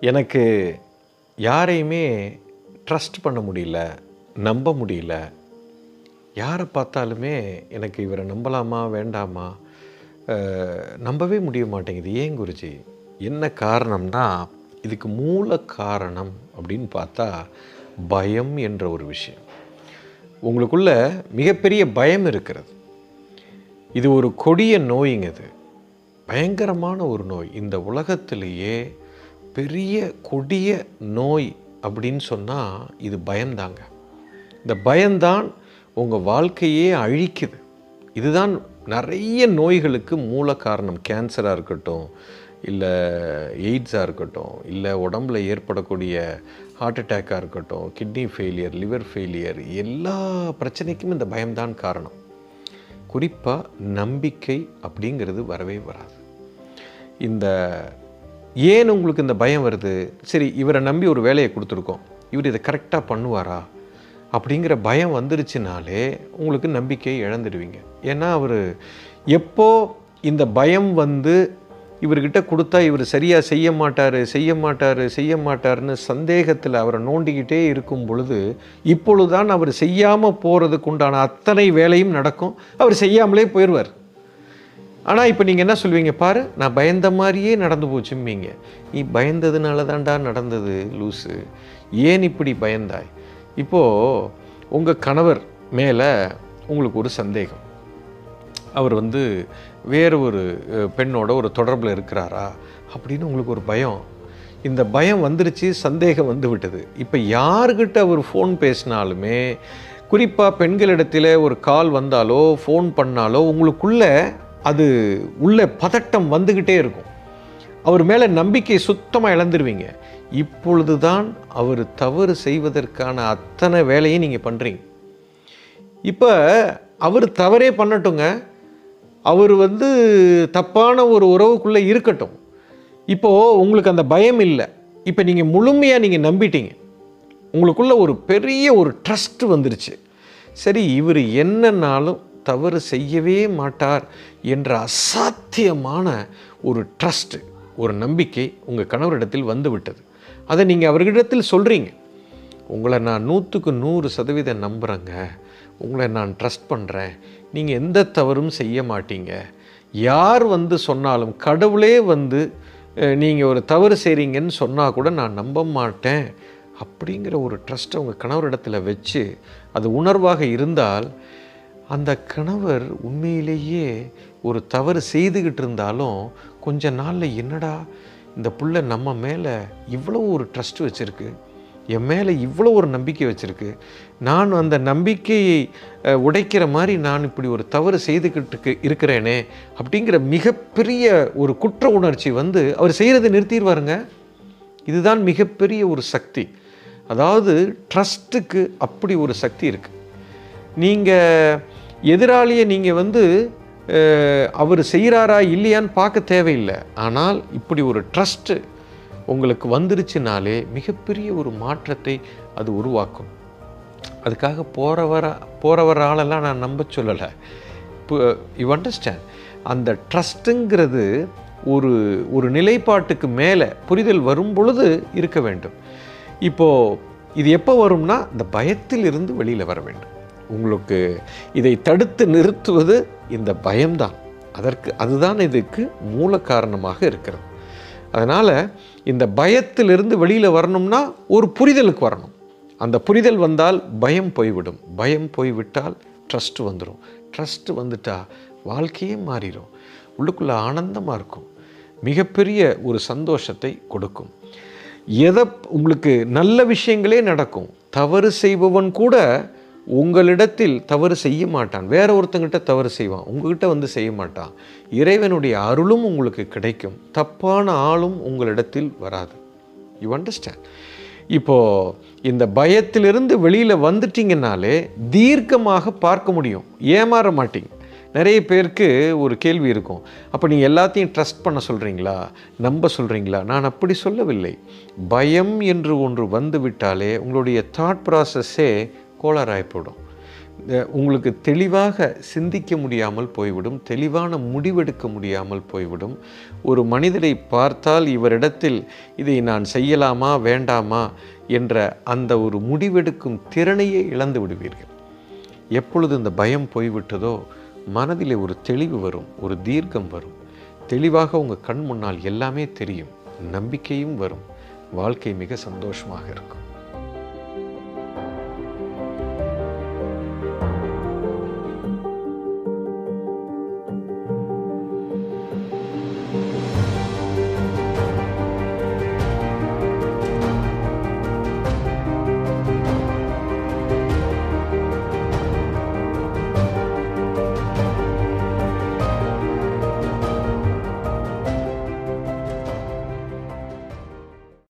எனக்கு யாரையுமே ட்ரஸ்ட் பண்ண முடியல நம்ப முடியல. யாரை பார்த்தாலுமே எனக்கு இவரை நம்பலாமா வேண்டாமா? நம்பவே முடிய மாட்டேங்குது. ஏன் குருஜி? என்ன காரணம்னா இதுக்கு மூல காரணம் அப்படின்னு பார்த்தா பயம் என்ற ஒரு விஷயம். உங்களுக்குள்ள மிகப்பெரிய பயம் இருக்கிறது. இது ஒரு கொடிய நோய்ங்க இது. பயங்கரமான ஒரு நோய். இந்த உலகத்திலேயே பெரிய கொடிய நோய் அப்படின்னு சொன்னால் இது பயம்தாங்க இந்த பயம்தான் உங்கள் வாழ்க்கையே அழிக்குது. இதுதான் நிறைய நோய்களுக்கு மூல காரணம். கேன்சராக இருக்கட்டும் இல்லை எய்ட்ஸாக இருக்கட்டும் இல்லை உடம்புல ஏற்படக்கூடிய ஹார்ட் அட்டாக்காக இருக்கட்டும் கிட்னி ஃபெயிலியர் லிவர் ஃபெயிலியர் எல்லா பிரச்சனைக்கும் இந்த பயம்தான் காரணம். குறிப்பாக நம்பிக்கை அப்படிங்கிறது வரவே வராது. இந்த ஏன் உங்களுக்கு இந்த பயம் வருது? சரி இவரை நம்பி ஒரு வேலையை கொடுத்துருக்கோம். இவர் இதை கரெக்டாக பண்ணுவாரா? அப்படிங்கிற பயம் வந்துருச்சுனாலே உங்களுக்கு நம்பிக்கையை இழந்துடுவீங்க. ஏன்னா அவர் எப்போ இந்த பயம் வந்து இவர்கிட்ட கொடுத்தா இவர் சரியாக செய்ய மாட்டார் செய்ய மாட்டார் செய்ய மாட்டார்னு சந்தேகத்தில் அவரை நோண்டிக்கிட்டே இருக்கும் பொழுது இப்பொழுதுதான் அவர் செய்யாமல் போகிறதுக்கு உண்டான அத்தனை வேலையும் நடக்கும். அவர் செய்யாமலே போயிடுவார் ஆனால் இப்போ நீங்கள் என்ன சொல்வீங்க? பாரு நான் பயந்த மாதிரியே நடந்து போச்சும்பீங்க. நீ பயந்ததுனால தான்டா நடந்தது லூசு. ஏன் இப்படி பயந்தாய்? இப்போது உங்கள் கணவர் மேலே உங்களுக்கு ஒரு சந்தேகம். அவர் வந்து வேறு ஒரு பெண்ணோட ஒரு தொடர்பில் இருக்கிறாரா? அப்படின்னு உங்களுக்கு ஒரு பயம். இந்த பயம் வந்துருச்சு சந்தேகம் வந்து விட்டது. இப்போ யாருக்கிட்ட அவர் ஃபோன் பேசினாலுமே குறிப்பாக பெண்களிடத்தில் ஒரு கால் வந்தாலோ ஃபோன் பண்ணாலோ உங்களுக்குள்ளே அது உள்ளே பதட்டம் வந்துக்கிட்டே இருக்கும். அவர் மேலே நம்பிக்கை சுத்தமாக இழந்துருவீங்க. இப்பொழுது தான் அவர் தவறு செய்வதற்கான அத்தனை வேலையும் நீங்கள் பண்ணுறீங்க. இப்போ அவர் தவறே பண்ணட்டுங்க. அவர் வந்து தப்பான ஒரு உறவுக்குள்ளே இருக்கட்டும். இப்போது உங்களுக்கு அந்த பயம் இல்லை. இப்போ நீங்கள் முழுமையாக நீங்கள் நம்பிட்டீங்க. உங்களுக்குள்ள ஒரு பெரிய ஒரு ட்ரஸ்ட் வந்துருச்சு. சரி இவர் என்னன்னாலும் தவறு செய்யவே மாட்டார் என்ற அசாத்தியமான ஒரு ட்ரஸ்ட்டு ஒரு நம்பிக்கை உங்கள் கணவரிடத்தில் வந்துவிட்டது. அதை நீங்கள் அவர்களிடத்தில் சொல்கிறீங்க உங்களை நான் நூற்றுக்கு நூறு சதவீதம் நம்புகிறேங்க உங்களை நான் ட்ரஸ்ட் பண்ணுறேன் நீங்கள் எந்த தவறும் செய்ய மாட்டீங்க. யார் வந்து சொன்னாலும் கடவுளே வந்து நீங்கள் ஒரு தவறு செய்கிறீங்கன்னு சொன்னால் கூட நான் நம்ப மாட்டேன் அப்படிங்கிற ஒரு ட்ரஸ்ட்டை உங்கள் கணவரிடத்தில் வச்சு அது உணர்வாக இருந்தால் அந்த கணவர் உண்மையிலேயே ஒரு தவறு செய்துக்கிட்டு இருந்தாலும் கொஞ்ச நாளில் என்னடா இந்த புள்ள நம்ம மேலே இவ்வளோ ஒரு ட்ரஸ்ட் வச்சுருக்கு என் மேலே இவ்வளோ ஒரு நம்பிக்கை வச்சுருக்கு நான் அந்த நம்பிக்கையை உடைக்கிற மாதிரி நான் இப்படி ஒரு தவறு செய்துக்கிட்டு இருக்கிறேனே அப்படிங்கிற மிகப்பெரிய ஒரு குற்ற உணர்ச்சி வந்து அவர் செய்கிறதை நிறுத்திடுவாருங்க இதுதான் மிகப்பெரிய ஒரு சக்தி. அதாவது ட்ரஸ்ட்டுக்கு அப்படி ஒரு சக்தி இருக்குது நீங்கள் எதிராளியை நீங்கள் வந்து அவர் செய்கிறாரா இல்லையான்னு பார்க்க தேவையில்லை. ஆனால் இப்படி ஒரு ட்ரஸ்ட்டு உங்களுக்கு வந்துருச்சுனாலே மிகப்பெரிய ஒரு மாற்றத்தை அது உருவாக்கும். அதுக்காக போகிற போகிறவராலெல்லாம் ஆளெல்லாம் நான் நம்ப சொல்லலை. இப்போ யூ அண்டர்ஸ்டாண்ட் அந்த ட்ரஸ்ட்டுங்கிறது ஒரு ஒரு நிலைப்பாட்டுக்கு மேலே புரிதல் வரும் பொழுது இருக்க வேண்டும். இப்போது இது எப்போ வரும்னா இந்த பயத்தில் இருந்து வெளியில் வர வேண்டும். உங்களுக்கு இதை தடுத்து நிறுத்துவது இந்த பயம்தான். அதற்கு அதுதான் இதுக்கு மூல காரணமாக இருக்கிறது. அதனால் இந்த பயத்திலிருந்து வெளியில் வரணும்னா ஒரு புரிதலுக்கு வரணும். அந்த புரிதல் வந்தால் பயம் போய்விடும். பயம் போய்விட்டால் ட்ரஸ்ட் வந்துடும் ட்ரஸ்ட் வந்துட்டா வாழ்க்கையே மாறிடும் உள்ளுக்குள்ளே ஆனந்தமாக இருக்கும். மிகப்பெரிய ஒரு சந்தோஷத்தை கொடுக்கும். எதை உங்களுக்கு நல்ல விஷயங்களே நடக்கும். தவறு செய்பவன் கூட உங்களிடத்தில் தவறு செய்ய மாட்டான். வேற ஒருத்தங்கிட்ட தவறு செய்வான். உங்ககிட்ட வந்து செய்ய மாட்டான். இறைவனுடைய அருளும் உங்களுக்கு கிடைக்கும். தப்பான ஆளும் உங்களிடத்தில் வராது. யூ அண்டர்ஸ்டாண்ட் இப்போது இந்த பயத்திலிருந்து வெளியில் வந்துட்டிங்கனாலே தீர்க்கமாக பார்க்க முடியும். ஏமாற மாட்டீங்க. நிறைய பேருக்கு ஒரு கேள்வி இருக்கும். அப்போ நீங்கள் எல்லாத்தையும் ட்ரஸ்ட் பண்ண சொல்கிறீங்களா நம்ப சொல்கிறீங்களா நான் அப்படி சொல்லவில்லை. பயம் என்று ஒன்று வந்து விட்டாலே உங்களுடைய தாட் ப்ராசஸ்ஸே கோளாறாய் போடும். உங்களுக்கு தெளிவாக சிந்திக்க முடியாமல் போய்விடும் தெளிவான முடிவெடுக்க முடியாமல் போய்விடும். ஒரு மனிதரை பார்த்தால் இவரிடத்தில் இதை நான் செய்யலாமா வேண்டாமா என்ற அந்த ஒரு முடிவெடுக்கும் திறனையே இழந்து விடுவீர்கள். எப்பொழுது இந்த பயம் போய்விட்டதோ மனதிலே ஒரு தெளிவு வரும் ஒரு தீர்க்கம் வரும். தெளிவாக உங்கள் கண் முன்னால் எல்லாமே தெரியும் நம்பிக்கையும் வரும். வாழ்க்கை மிக சந்தோஷமாக இருக்கும்.